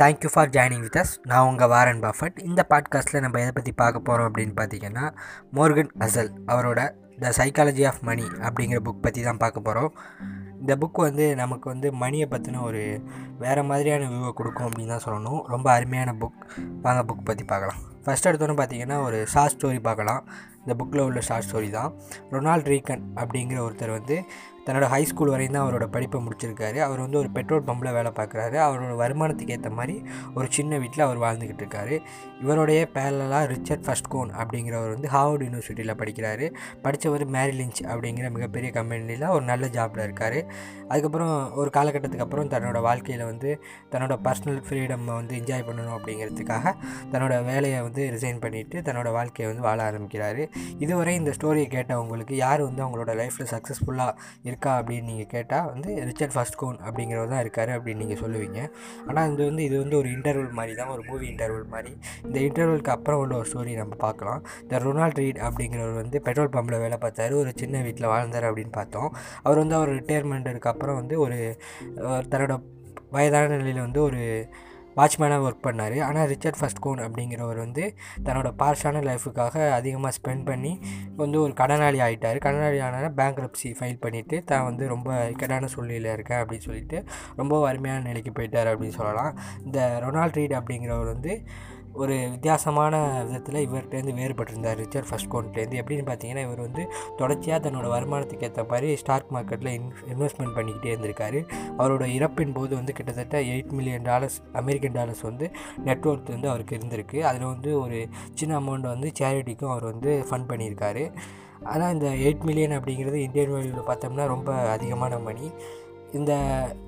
Thank you for joining with us நான் உங்கள் Warren Buffett. இந்த பாட்காஸ்ட்டில் நம்ம எதை பற்றி பார்க்க போகிறோம் அப்படின்னு பார்த்தீங்கன்னா மோர்கன் அசல் அவரோட த சைக்காலஜி ஆஃப் மணி அப்படிங்கிற புக் பற்றி தான் பார்க்க போகிறோம் இந்த புக் வந்து நமக்கு வந்து மணியை பற்றின ஒரு வேறு மாதிரியான வியூவை கொடுக்கும் அப்படின்னு தான் சொல்லணும். ரொம்ப அருமையான புக் வாங்க புக் பற்றி பார்க்கலாம். ஃபஸ்ட் எடுத்தோன்னு பார்த்தீங்கன்னா ஒரு ஷார்ட் ஸ்டோரி பார்க்கலாம். இந்த புக்கில் உள்ள ஷார்ட் ஸ்டோரி தான். ரொனால்ட் ரீகன் அப்படிங்கிற ஒருத்தர் வந்து தன்னோட ஹை ஸ்கூல் வரையும் தான் அவரோட படிப்பை முடிச்சிருக்காரு. அவர் வந்து ஒரு பெட்ரோல் பம்பில் வேலை பார்க்குறாரு. அவரோட வருமானத்துக்கு ஏற்ற மாதிரி ஒரு சின்ன வீட்டில் அவர் வாழ்ந்துக்கிட்டு இருக்காரு. இவருடைய பேரலாக ரிச்சர்ட் ஃபர்ஸ்ட் கோன் அப்படிங்கிறவர் வந்து ஹார்வர்ட் யூனிவர்சிட்டியில் படிக்கிறாரு. படித்தவர் மேரிலிஞ்ச் அப்படிங்கிற மிகப்பெரிய கம்பெனியில் ஒரு நல்ல ஜாப்பில் இருக்கார். அதுக்கப்புறம் ஒரு காலகட்டத்துக்கு அப்புறம் தன்னோட வாழ்க்கையில் வந்து தன்னோட பர்சனல் ஃப்ரீடம் வந்து என்ஜாய் பண்ணணும் அப்படிங்கிறதுக்காக தன்னோட வேலையை வந்து ரிசைன் பண்ணிவிட்டு தன்னோட வாழ்க்கையை வந்து வாழ ஆரம்பிக்கிறாரு. இதுவரை இந்த ஸ்டோரியை கேட்டவங்களுக்கு யார் வந்து அவங்களோட லைஃப்பில் சக்ஸஸ்ஃபுல்லாக இருக்கா அப்படின்னு நீங்கள் கேட்டால் வந்து ரிச்சர்ட் ஃபஸ்ட் கோன் அப்படிங்கிறவர் தான் இருக்கார் அப்படின்னு நீங்கள் சொல்லுவீங்க. ஆனால் இது வந்து இது வந்து ஒரு இன்டர்வல் மாதிரி தான் ஒரு மூவி இன்டர்வல் மாதிரி. இந்த இன்டர்வலுக்கு அப்புறம் உள்ள ஒரு ஸ்டோரி நம்ம பார்க்கலாம். இந்த ரொனால்ட் ரீட் அப்படிங்கிறவர் வந்து பெட்ரோல் பம்பில் வேலை பார்த்தாரு. ஒரு சின்ன வீட்டில் வாழ்ந்தார் அப்படின்னு பார்த்தோம். அவர் வந்து அவர் ரிட்டையர்மெண்ட்டுக்கு அப்புறம் வந்து ஒரு தன்னோட வயதான நிலையில் வந்து ஒரு வாட்ச்மேனாக ஒர்க் பண்ணார். ஆனால் ரிச்சர்ட் ஃபஸ்ட் கோன் அப்படிங்கிறவர் வந்து தன்னோட பார்ஷான லைஃபுக்காக அதிகமாக ஸ்பெண்ட் பண்ணி வந்து ஒரு கடனாளி ஆகிட்டார் கடனாளி ஆனால் பேங்க் ரப்சி ஃபைல் பண்ணிவிட்டு தான் வந்து ரொம்ப இக்கட்டான சூழ்நிலையில் இருக்கேன் அப்படின்னு சொல்லிட்டு ரொம்ப வறுமையான நிலைக்கு போயிட்டார் அப்படின்னு சொல்லலாம். இந்த ரொனால்ட் ரீட் அப்படிங்கிறவர் வந்து ஒரு வித்தியாசமான விதத்தில் இவர்கிட்டேருந்து வேறுபட்டிருந்தார். ரிச்சர்ட் ஃபஸ்ட் கோன்ட்லேருந்து எப்படின்னு பார்த்தீங்கன்னா இவர் வந்து தொடர்ச்சியாக தன்னோட வருமானத்துக்கு ஏற்ற மாதிரி ஸ்டாக் மார்க்கெட்டில் இன் இன்வெஸ்ட்மெண்ட் பண்ணிக்கிட்டே இருந்திருக்காரு. அவரோட இறப்பின் போது வந்து கிட்டத்தட்ட eight million dollars American dollars வந்து நெட்ஒர்க் வந்து அவருக்கு இருந்திருக்கு. அதில் வந்து ஒரு சின்ன அமௌண்ட் வந்து சேரிட்டிக்கும் அவர் வந்து ஃபண்ட் பண்ணியிருக்காரு. ஆனால் இந்த எயிட் மில்லியன் அப்படிங்கிறது இந்தியன் வேல்யூவில் பார்த்தோம்னா ரொம்ப அதிகமான மணி இந்த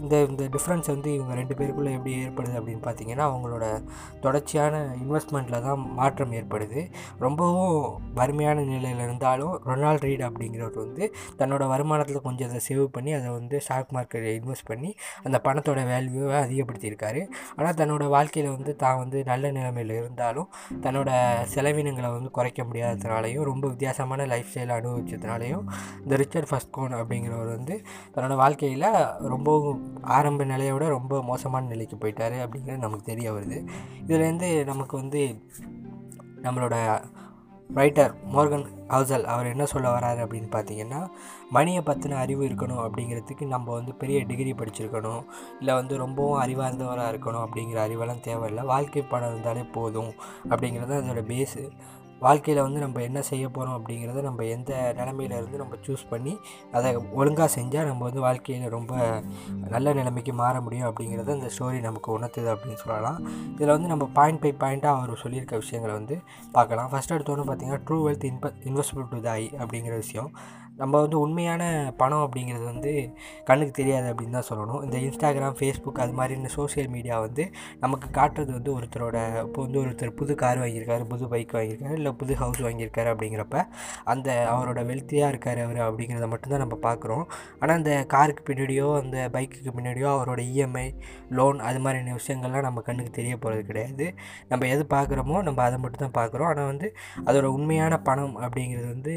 இந்த இந்த டிஃப்ரென்ஸ் வந்து இவங்க ரெண்டு பேருக்குள்ளே எப்படி ஏற்படுது அப்படின்னு பார்த்தீங்கன்னா அவங்களோட தொடர்ச்சியான இன்வெஸ்ட்மெண்ட்டில் தான் மாற்றம் ஏற்படுது. ரொம்பவும் வறுமையான நிலையில் இருந்தாலும் ரொனால்ட் ரீட் அப்படிங்கிறவர் வந்து தன்னோட வருமானத்தில் கொஞ்சம் அதை சேவ் பண்ணி அதை வந்து ஸ்டாக் மார்க்கெட்டில் இன்வெஸ்ட் பண்ணி அந்த பணத்தோட வேல்யூவை அதிகப்படுத்தியிருக்காரு. ஆனால் தன்னோட வாழ்க்கையில் வந்து தான் வந்து நல்ல நிலைமையில் இருந்தாலும் தன்னோட செலவினங்களை வந்து குறைக்க முடியாததுனாலையும் ரொம்ப வித்தியாசமான லைஃப் ஸ்டைலை அனுபவிச்சதுனாலையும் இந்த ரிச்சர்ட் ஃபஸ்ட் கோன் அப்படிங்கிறவர் வந்து தன்னோட வாழ்க்கையில் ரொம்பவும் ஆரம்ப நிலையை விட ரொம்ப மோசமான நிலைக்கு போயிட்டார் அப்படிங்கிறது நமக்கு தெரிய வருது. இதுலேருந்து நமக்கு வந்து நம்மளோட ரைட்டர் மோர்கன் ஹவுசல் அவர் என்ன சொல்ல வராரு அப்படின்னு பார்த்தீங்கன்னா மணியை பற்றின அறிவு இருக்கணும் அப்படிங்கிறதுக்கு நம்ம வந்து பெரிய டிகிரி படிச்சிருக்கணும். இல்லை வந்து ரொம்பவும் அறிவார்ந்தவராக இருக்கணும் அப்படிங்கிற அறிவெல்லாம் தேவையில்லை. வாழ்க்கை படம் இருந்தாலே போதும் அப்படிங்கிறது அதோட பேஸு வாழ்க்கையில் வந்து நம்ம என்ன செய்ய போகிறோம் அப்படிங்கிறத நம்ம எந்த நிலமையில இருந்து நம்ம சூஸ் பண்ணி அதை ஒழுங்காக செஞ்சால் நம்ம வந்து வாழ்க்கையில் ரொம்ப நல்ல நிலைமைக்கு மாற முடியும் அப்படிங்கிறத இந்த ஸ்டோரி நமக்கு உணர்த்துது அப்படின்னு சொல்லலாம். இதில் வந்து நம்ம பாயிண்ட் பை பாயிண்ட்டாக அவர் சொல்லியிருக்க விஷயங்களை வந்து பார்க்கலாம். ஃபஸ்ட் எடுத்தோன்னு பார்த்தீங்கன்னா ட்ரூ வெல்த் இன்ப இன்வெஸ்ட்மெண்ட் டு த ஐ அப்படிங்கிற விஷயம். நம்ம வந்து உண்மையான பணம் அப்படிங்கிறது வந்து கண்ணுக்கு தெரியாது அப்படின்னு தான் சொல்லணும். இந்த இன்ஸ்டாகிராம் ஃபேஸ்புக் அது மாதிரி இந்த சோசியல் மீடியா வந்து நமக்கு காட்டுறது வந்து ஒருத்தரோட இப்போ வந்து ஒருத்தர் புது கார் வாங்கியிருக்காரு புது பைக் வாங்கியிருக்காரு இல்லை புது ஹவுஸ் வாங்கியிருக்காரு அப்படிங்கிறப்ப அந்த அவரோட வெல்த்தியாக இருக்கார் அவர் அப்படிங்கிறத மட்டும்தான் நம்ம பார்க்குறோம். ஆனால் அந்த காருக்கு பின்னாடியோ அந்த பைக்குக்கு பின்னாடியோ அவரோட இஎம்ஐ லோன் அது மாதிரியான விஷயங்கள்லாம் நம்ம கண்ணுக்கு தெரிய போகிறது கிடையாது. நம்ம எது பார்க்குறோமோ நம்ம அதை மட்டும் தான் பார்க்குறோம். ஆனால் வந்து அதோட உண்மையான பணம் அப்படிங்கிறது வந்து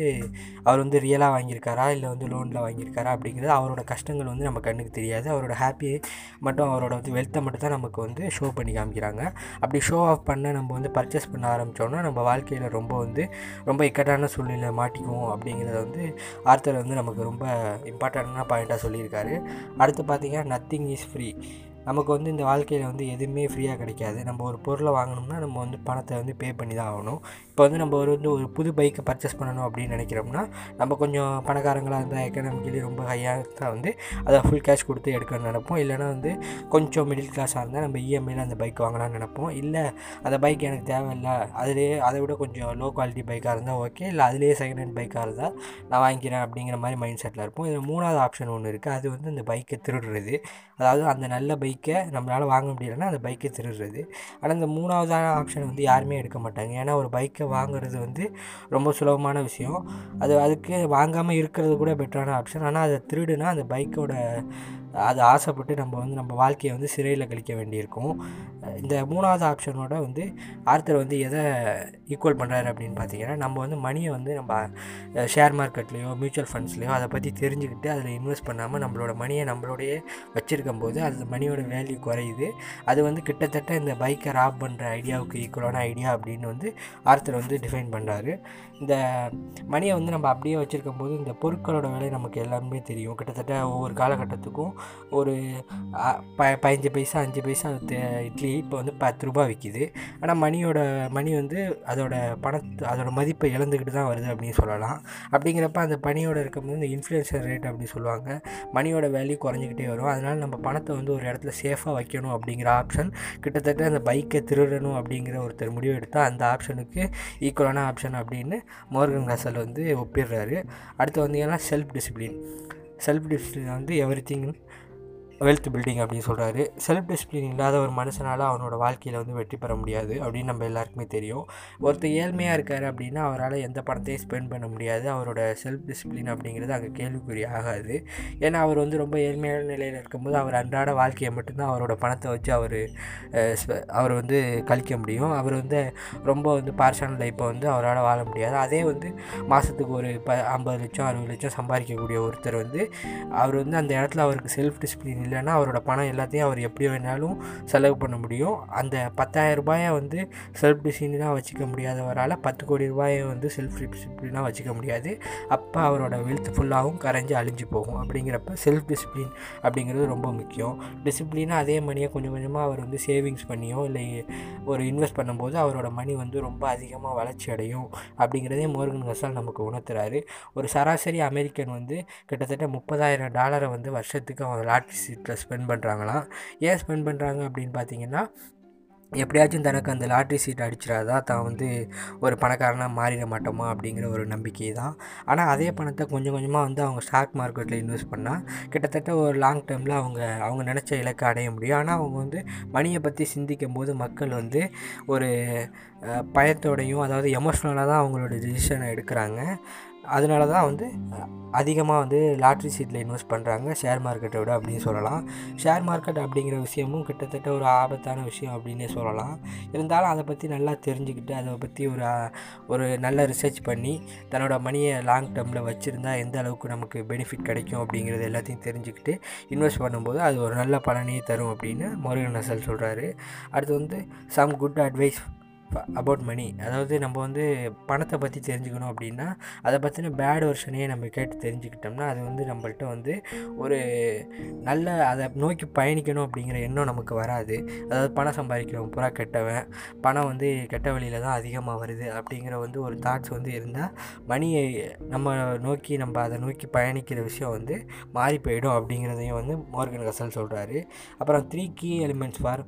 அவர் வந்து ரியலாக வாங்கி வாங்கியிருக்காரா? இல்லை வந்து லோனில் வாங்கியிருக்காரா? அப்படிங்கிறது அவரோட கஷ்டங்கள் வந்து நம்ம கண்ணுக்கு தெரியாது. அவரோட ஹாப்பி மட்டும் அவரோட வந்து வெல்த்தை மட்டும் தான் நமக்கு வந்து ஷோ பண்ணி காமிக்கிறாங்க. அப்படி ஷோ ஆஃப் பண்ண நம்ம வந்து பர்ச்சேஸ் பண்ண ஆரம்பித்தோன்னா நம்ம வாழ்க்கையில் ரொம்ப வந்து ரொம்ப இக்கட்டான சூழ்நிலை மாட்டிக்குவோம் அப்படிங்கிறத வந்து ஆர்த்தர் வந்து நமக்கு ரொம்ப இம்பார்ட்டண்டான பாயிண்ட்டாக சொல்லியிருக்காரு. அடுத்து பார்த்திங்கன்னா நத்திங் இஸ் ஃப்ரீ நமக்கு வந்து இந்த வாழ்க்கையில் வந்து எதுவுமே ஃப்ரீயாக கிடைக்காது. நம்ம ஒரு பொருளை வாங்கணும்னா நம்ம வந்து பணத்தை வந்து பே பண்ணி தான் ஆகணும். இப்போ வந்து நம்ம ஒரு வந்து ஒரு புது பைக்கை பர்ச்சேஸ் பண்ணணும் அப்படின்னு நினைக்கிறோம்னா நம்ம கொஞ்சம் பணக்காரங்களாக இருந்தால் எக்கனாமிக்கலி ரொம்ப ஹையாக வந்து அதை ஃபுல் கேஷ் கொடுத்து எடுக்கணும்னு நினைப்போம். இல்லைனா வந்து கொஞ்சம் மிடில் கிளாஸாக இருந்தால் நம்ம இஎம்ஐயில் அந்த பைக் வாங்கலாம்னு நினைப்போம். இல்லை அந்த பைக் எனக்கு தேவையில்லை அதிலே அதை விட கொஞ்சம் லோ குவாலிட்டி பைக்காக இருந்தால் ஓகே இல்லை அதிலே செகண்ட் ஹேண்ட் பைக்காக இருந்தால் நான் வாங்கிக்கிறேன் அப்படிங்கிற மாதிரி மைண்ட் செட்டில் இருப்போம். இதில் மூணாவது ஆப்ஷன் ஒன்று இருக்குது அது வந்து அந்த பைக்கை திருடுறது. அதாவது அந்த நல்ல பைக் பைக்கை நம்மளால் வாங்க முடியலைன்னா அந்த பைக்கை திருடுறது. ஆனால் இந்த மூணாவதான ஆப்ஷன் வந்து யாருமே எடுக்க மாட்டாங்க. ஏன்னா ஒரு பைக்கை வாங்குறது வந்து ரொம்ப சுலபமான விஷயம். அது அதுக்கு வாங்காமல் இருக்கிறது கூட பெட்டரான ஆப்ஷன் ஆனால் அதை திருடுனா அந்த பைக்கோட அது ஆசைப்பட்டு நம்ம வந்து நம்ம வாழ்க்கையை வந்து சிறையில் கழிக்க வேண்டியிருக்கும். இந்த மூணாவது ஆப்ஷனோட வந்து ஆர்த்தர் வந்து எதை ஈக்குவல் பண்ணுறாரு அப்படின்னு பார்த்தீங்கன்னா நம்ம வந்து மணியை வந்து நம்ம ஷேர் மார்க்கெட்லேயோ மியூச்சுவல் ஃபண்ட்ஸ்லேயோ அதை பற்றி தெரிஞ்சுக்கிட்டு அதில் இன்வெஸ்ட் பண்ணாமல் நம்மளோட மணியை நம்மளோடையே வச்சுருக்கும் போது அது மணியோட வேல்யூ குறையுது. அது வந்து கிட்டத்தட்ட இந்த பைக்கை ராப் பண்ணுற ஐடியாவுக்கு ஈக்குவலான ஐடியா அப்படின்னு வந்து ஆர்த்தர் வந்து டிஃபைன் பண்ணுறாரு இந்த மணியை வந்து நம்ம அப்படியே வச்சுருக்கும் போது இந்த பொருட்களோட விலை நமக்கு எல்லாருமே தெரியும். கிட்டத்தட்ட ஒவ்வொரு காலகட்டத்துக்கும் ஒரு ப பதினஞ்சு பைசா அஞ்சு பைசா இட்லி இப்போ வந்து பத்து ரூபாய் விற்கிது ஆனால் மணியோட மணி வந்து அதோட பணத்து அதோட மதிப்பை இழந்துக்கிட்டு தான் வருது அப்படின்னு சொல்லலாம். அப்படிங்கிறப்ப அந்த பணியோட இருக்கும்போது இந்த இன்ஃப்ளேஷன் ரேட் அப்படின்னு சொல்லுவாங்க. மணியோட வேல்யூ குறைஞ்சிக்கிட்டே வரும். அதனால் நம்ம பணத்தை வந்து ஒரு இடத்துல சேஃபாக வைக்கணும் அப்படிங்கிற ஆப்ஷன் கிட்டத்தட்ட அந்த பைக்கை திருடணும் அப்படிங்கிற ஒருத்தர் முடிவு எடுத்தால் அந்த ஆப்ஷனுக்கு ஈக்குவலான ஆப்ஷன் அப்படின்னு மோர்கன் கசல் வந்து ஒப்பிடுறாரு. அடுத்து வந்தீங்கன்னா செல்ஃப் டிசிப்ளின் செல்ஃப் டிசிப்ளின் வந்து எவ்ரி திங் வெல்த் பில்டிங் அப்படின்னு சொல்கிறாரு செல்ஃப் டிசிப்ளின் இல்லாத ஒரு மனுஷனால் அவனோட வாழ்க்கையில் வந்து வெற்றி பெற முடியாது அப்படின்னு நம்ம எல்லாருக்குமே தெரியும். ஒருத்தர் ஏழ்மையாக இருக்கார் அப்படின்னா அவரால் எந்த பணத்தையும் ஸ்பெண்ட் பண்ண முடியாது. அவரோட செல்ஃப் டிசிப்ளின் அப்படிங்கிறது அங்கே கேள்விக்குறி ஆகாது. ஏன்னா அவர் வந்து ரொம்ப ஏழ்மையான நிலையில் இருக்கும்போது அவர் அன்றாட வாழ்க்கையை மட்டும்தான் அவரோட பணத்தை வச்சு அவர் அவர் வந்து கழிக்க முடியும். அவர் வந்து ரொம்ப வந்து பார்ஷான லைஃப்பை வந்து அவரால் வாழ முடியாது. அதே வந்து மாதத்துக்கு ஒரு ப ஐம்பது லட்சம் அறுபது லட்சம் சம்பாதிக்கக்கூடிய ஒருத்தர் வந்து அவர் வந்து அந்த இடத்துல அவருக்கு செல்ஃப் டிசிப்ளின் இல்லைன்னா அவரோட பணம் எல்லாத்தையும் அவர் எப்படி வேணாலும் செலவு பண்ண முடியும். அந்த பத்தாயிரம் ரூபாயை வந்து செல்ஃப் டிசிப்ளினாக வச்சுக்க முடியாதவரால் பத்து கோடி ரூபாயை வந்து செல்ஃப் டிசிப்ளினாக வச்சுக்க முடியாது. அப்போ அவரோட வெல்த் ஃபுல்லாகவும் கரைஞ்சி அழிஞ்சு போகும். அப்படிங்கிறப்ப செல்ஃப் டிசிப்ளின் அப்படிங்கிறது ரொம்ப முக்கியம். டிசிப்ளினாக அதே மணியை கொஞ்சம் கொஞ்சமாக அவர் வந்து சேவிங்ஸ் பண்ணியோ இல்லை ஒரு இன்வெஸ்ட் பண்ணும்போது அவரோட மணி வந்து ரொம்ப அதிகமாக வளர்ச்சி அடையும் அப்படிங்கிறதே மோர்கன் கசால் நமக்கு உணர்த்துறாரு. ஒரு சராசரி அமெரிக்கன் வந்து கிட்டத்தட்ட முப்பதாயிரம் டாலரை வந்து வருஷத்துக்கு அவன் லாட்ரி ஸ்பெண்ட் பண்ணுறாங்களாம் ஏன் ஸ்பெண்ட் பண்ணுறாங்க அப்படின்னு பார்த்தீங்கன்னா எப்படியாச்சும் தனக்கு அந்த லாட்ரி சீட் அடிச்சிடாதா தான் வந்து ஒரு பணக்காரனாக மாறிட மாட்டோமா அப்படிங்கிற ஒரு நம்பிக்கை தான். ஆனால் அதே பணத்தை கொஞ்சம் கொஞ்சமாக வந்து அவங்க ஸ்டாக் மார்க்கெட்டில் இன்வெஸ்ட் பண்ணால் கிட்டத்தட்ட ஒரு லாங் டேர்மில் அவங்க அவங்க நினச்ச இலக்கை அடைய முடியும். ஆனால் அவங்க வந்து மணியை பற்றி சிந்திக்கும் போது மக்கள் வந்து ஒரு பயத்தோடையும் அதாவது எமோஷ்னலாக தான் அவங்களோட டிசிஷனை எடுக்கிறாங்க. அதனால தான் வந்து அதிகமாக வந்து லாட்ரி சீட்டில் இன்வெஸ்ட் பண்ணுறாங்க ஷேர் மார்க்கெட்டை விட அப்படின்னு சொல்லலாம். ஷேர் மார்க்கெட் அப்படிங்கிற விஷயமும் கிட்டத்தட்ட ஒரு ஆபத்தான விஷயம் அப்படின்னே சொல்லலாம். இருந்தாலும் அதை பற்றி நல்லா தெரிஞ்சுக்கிட்டு அதை பற்றி ஒரு ஒரு நல்ல ரிசர்ச் பண்ணி தன்னோட மணியை லாங் டேர்மில் வச்சுருந்தா எந்த அளவுக்கு நமக்கு பெனிஃபிட் கிடைக்கும் அப்படிங்கிறது எல்லாத்தையும் தெரிஞ்சுக்கிட்டு இன்வெஸ்ட் பண்ணும்போது அது ஒரு நல்ல பலனையே தரும் அப்படின்னு முருகன் நசல் சொல்கிறாரு அடுத்து வந்து some good advice about money அதாவது நம்ம வந்து பணத்தை பற்றி தெரிஞ்சுக்கணும் அப்படின்னா அதை பற்றின பேட் வெர்ஷனையே நம்ம கேட்டு தெரிஞ்சுக்கிட்டோம்னா அது வந்து நம்மள்கிட்ட வந்து ஒரு நல்ல அதை நோக்கி பயணிக்கணும் அப்படிங்கிற எண்ணம் நமக்கு வராது. அதாவது பணம் சம்பாதிக்கிறவன் பூரா கெட்டவன் பணம் வந்து கெட்ட வழியில் தான் அதிகமாக வருது அப்படிங்கிற வந்து ஒரு தாட்ஸ் வந்து இருந்தால் மணியை நம்ம நோக்கி நம்ம அதை நோக்கி பயணிக்கிற விஷயம் வந்து மாறி போயிடும் அப்படிங்கிறதையும் வந்து மோர்கன் கசல் சொல்கிறாரு அப்புறம் three key elements for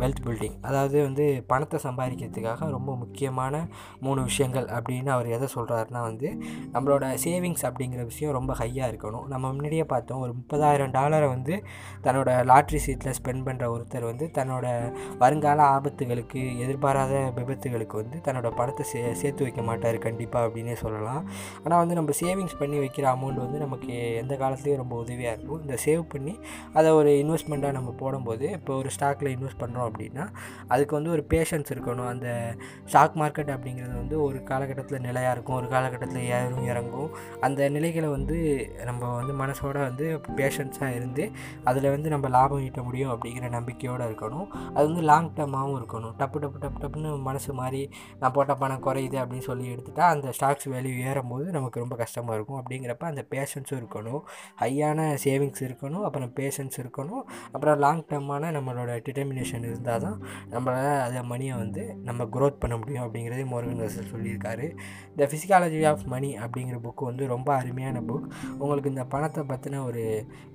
wealth building அதாவது வந்து பணத்தை சம்பாதிக்கிறதுக்காக ரொம்ப முக்கியமான மூணு விஷயங்கள் அப்படின்னு அவர் எதை சொல்கிறாருன்னா வந்து நம்மளோட சேவிங்ஸ் அப்படிங்கிற விஷயம் ரொம்ப ஹையாக இருக்கணும். நம்ம முன்னாடியே பார்த்தோம் ஒரு முப்பதாயிரம் டாலரை வந்து தன்னோட லாட்ரி சீட்டில் ஸ்பெண்ட் பண்ணுற ஒருத்தர் வந்து தன்னோட வருங்கால ஆபத்துகளுக்கு எதிர்பாராத விபத்துகளுக்கு வந்து தன்னோட பணத்தை சே சேர்த்து வைக்க மாட்டார் கண்டிப்பாக அப்படின்னே சொல்லலாம். ஆனால் வந்து நம்ம சேவிங்ஸ் பண்ணி வைக்கிற அமௌண்ட் வந்து நமக்கு எந்த காலத்துலேயும் ரொம்ப உதவியாக இருக்கும். இந்த சேவ் பண்ணி அதை ஒரு இன்வெஸ்ட்மெண்ட்டாக நம்ம போடும்போது இப்போ ஒரு ஸ்டாக்கில் இன்வெஸ்ட் பண்ணுறோம் அப்படின்னா அதுக்கு வந்து ஒரு பேஷன்ஸ் இருக்கணும். அந்த ஸ்டாக் மார்க்கெட் அப்படிங்கிறது வந்து ஒரு காலகட்டத்தில் நிலையாக இருக்கும். ஒரு காலகட்டத்தில் ஏறும் இறங்கும். அந்த நிலைகளை வந்து நம்ம வந்து மனசோட வந்து பேஷன்ஸாக இருந்து அதில் வந்து நம்ம லாபம் ஈட்ட முடியும் அப்படிங்கிற நம்பிக்கையோடு இருக்கணும். அது வந்து லாங் டர்மாகவும் இருக்கணும். டப்பு டப்பு டப்பு டப்புன்னு மனசு மாதிரி நான் போட்ட பணம் குறையுது அப்படின்னு சொல்லி எடுத்துட்டா அந்த ஸ்டாக்ஸ் வேல்யூ ஏறும்போது நமக்கு ரொம்ப கஷ்டமாக இருக்கும். அப்படிங்கிறப்ப அந்த பேஷன்ஸும் இருக்கணும். ஹையான சேவிங்ஸ் இருக்கணும். அப்புறம் பேஷன்ஸ் இருக்கணும். அப்புறம் லாங் டேர்மான நம்மளோட டிட்டர்மினேஷன் இருந்தால் தான் நம்மளால் அதை மணியை வந்து நம்ம க்ரோத் பண்ண முடியும் அப்படிங்கிறதே மோர்கன் ரசல் சொல்லியிருக்காரு. த ஃபிசிக்காலஜி ஆஃப் மணி அப்படிங்கிற புக்கு வந்து ரொம்ப அருமையான புக் உங்களுக்கு இந்த பணத்தை பற்றின ஒரு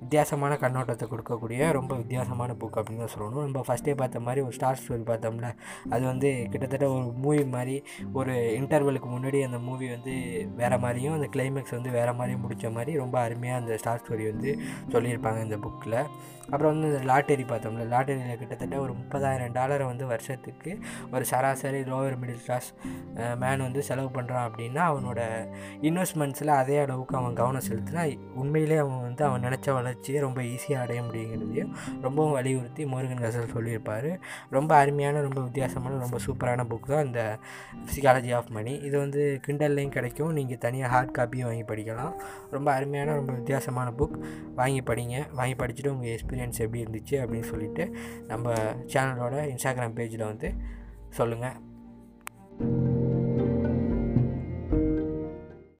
வித்தியாசமான கண்ணோட்டத்தை கொடுக்கக்கூடிய ரொம்ப வித்தியாசமான புக் அப்படின்னு தான் சொல்லணும். நம்ம ஃபஸ்ட்டே பார்த்த மாதிரி ஒரு ஸ்டார் ஸ்டோரி பார்த்தோம்ல அது வந்து கிட்டத்தட்ட ஒரு மூவி மாதிரி ஒரு இன்டர்வலுக்கு முன்னாடி அந்த மூவி வந்து வேறு மாதிரியும் அந்த கிளைமேக்ஸ் வந்து வேறு மாதிரியும் முடித்த மாதிரி ரொம்ப அருமையாக அந்த ஸ்டார் ஸ்டோரி வந்து சொல்லியிருப்பாங்க இந்த புக்கில் அப்புறம் வந்து இந்த லாட்டரி பார்த்தோம்ல லாட்டரியில் கிட்டத்தட்ட ஒரு முப்பதாயிரம் டாலரை வந்து வருஷத்துக்கு ஒரு சராசரி லோவர் மிடில் கிளாஸ் மேன் வந்து செலவு பண்ணுறான் அப்படின்னா அவனோட இன்வெஸ்ட்மெண்ட்ஸில் அதே அளவுக்கு அவன் கவனம் செலுத்தினா உண்மையிலே அவன் வந்து அவன் நினச்ச வளர்ச்சியை ரொம்ப ஈஸியாக அடைய முடியுங்கிறதையும் ரொம்பவும் வலியுறுத்தி முருகன் கசல் சொல்லியிருப்பார். ரொம்ப அருமையான ரொம்ப வித்தியாசமான ரொம்ப சூப்பரான புக் தான் இந்த ஃபிசிகாலஜி ஆஃப் மணி இது வந்து கிண்டல்லையும் கிடைக்கும். நீங்கள் தனியாக ஹார்ட் காப்பியும் வாங்கி படிக்கலாம். ரொம்ப அருமையான ரொம்ப வித்தியாசமான புக் வாங்கி படிங்க. வாங்கி படிச்சுட்டு உங்கள் எக்ஸ்பீரியன்ஸ் எப்படி இருந்துச்சு அப்படின்னு சொல்லிவிட்டு நம்ம சேனலோட இன்ஸ்டாகிராம் பேஜில் வந்து சொல்லுங்கள்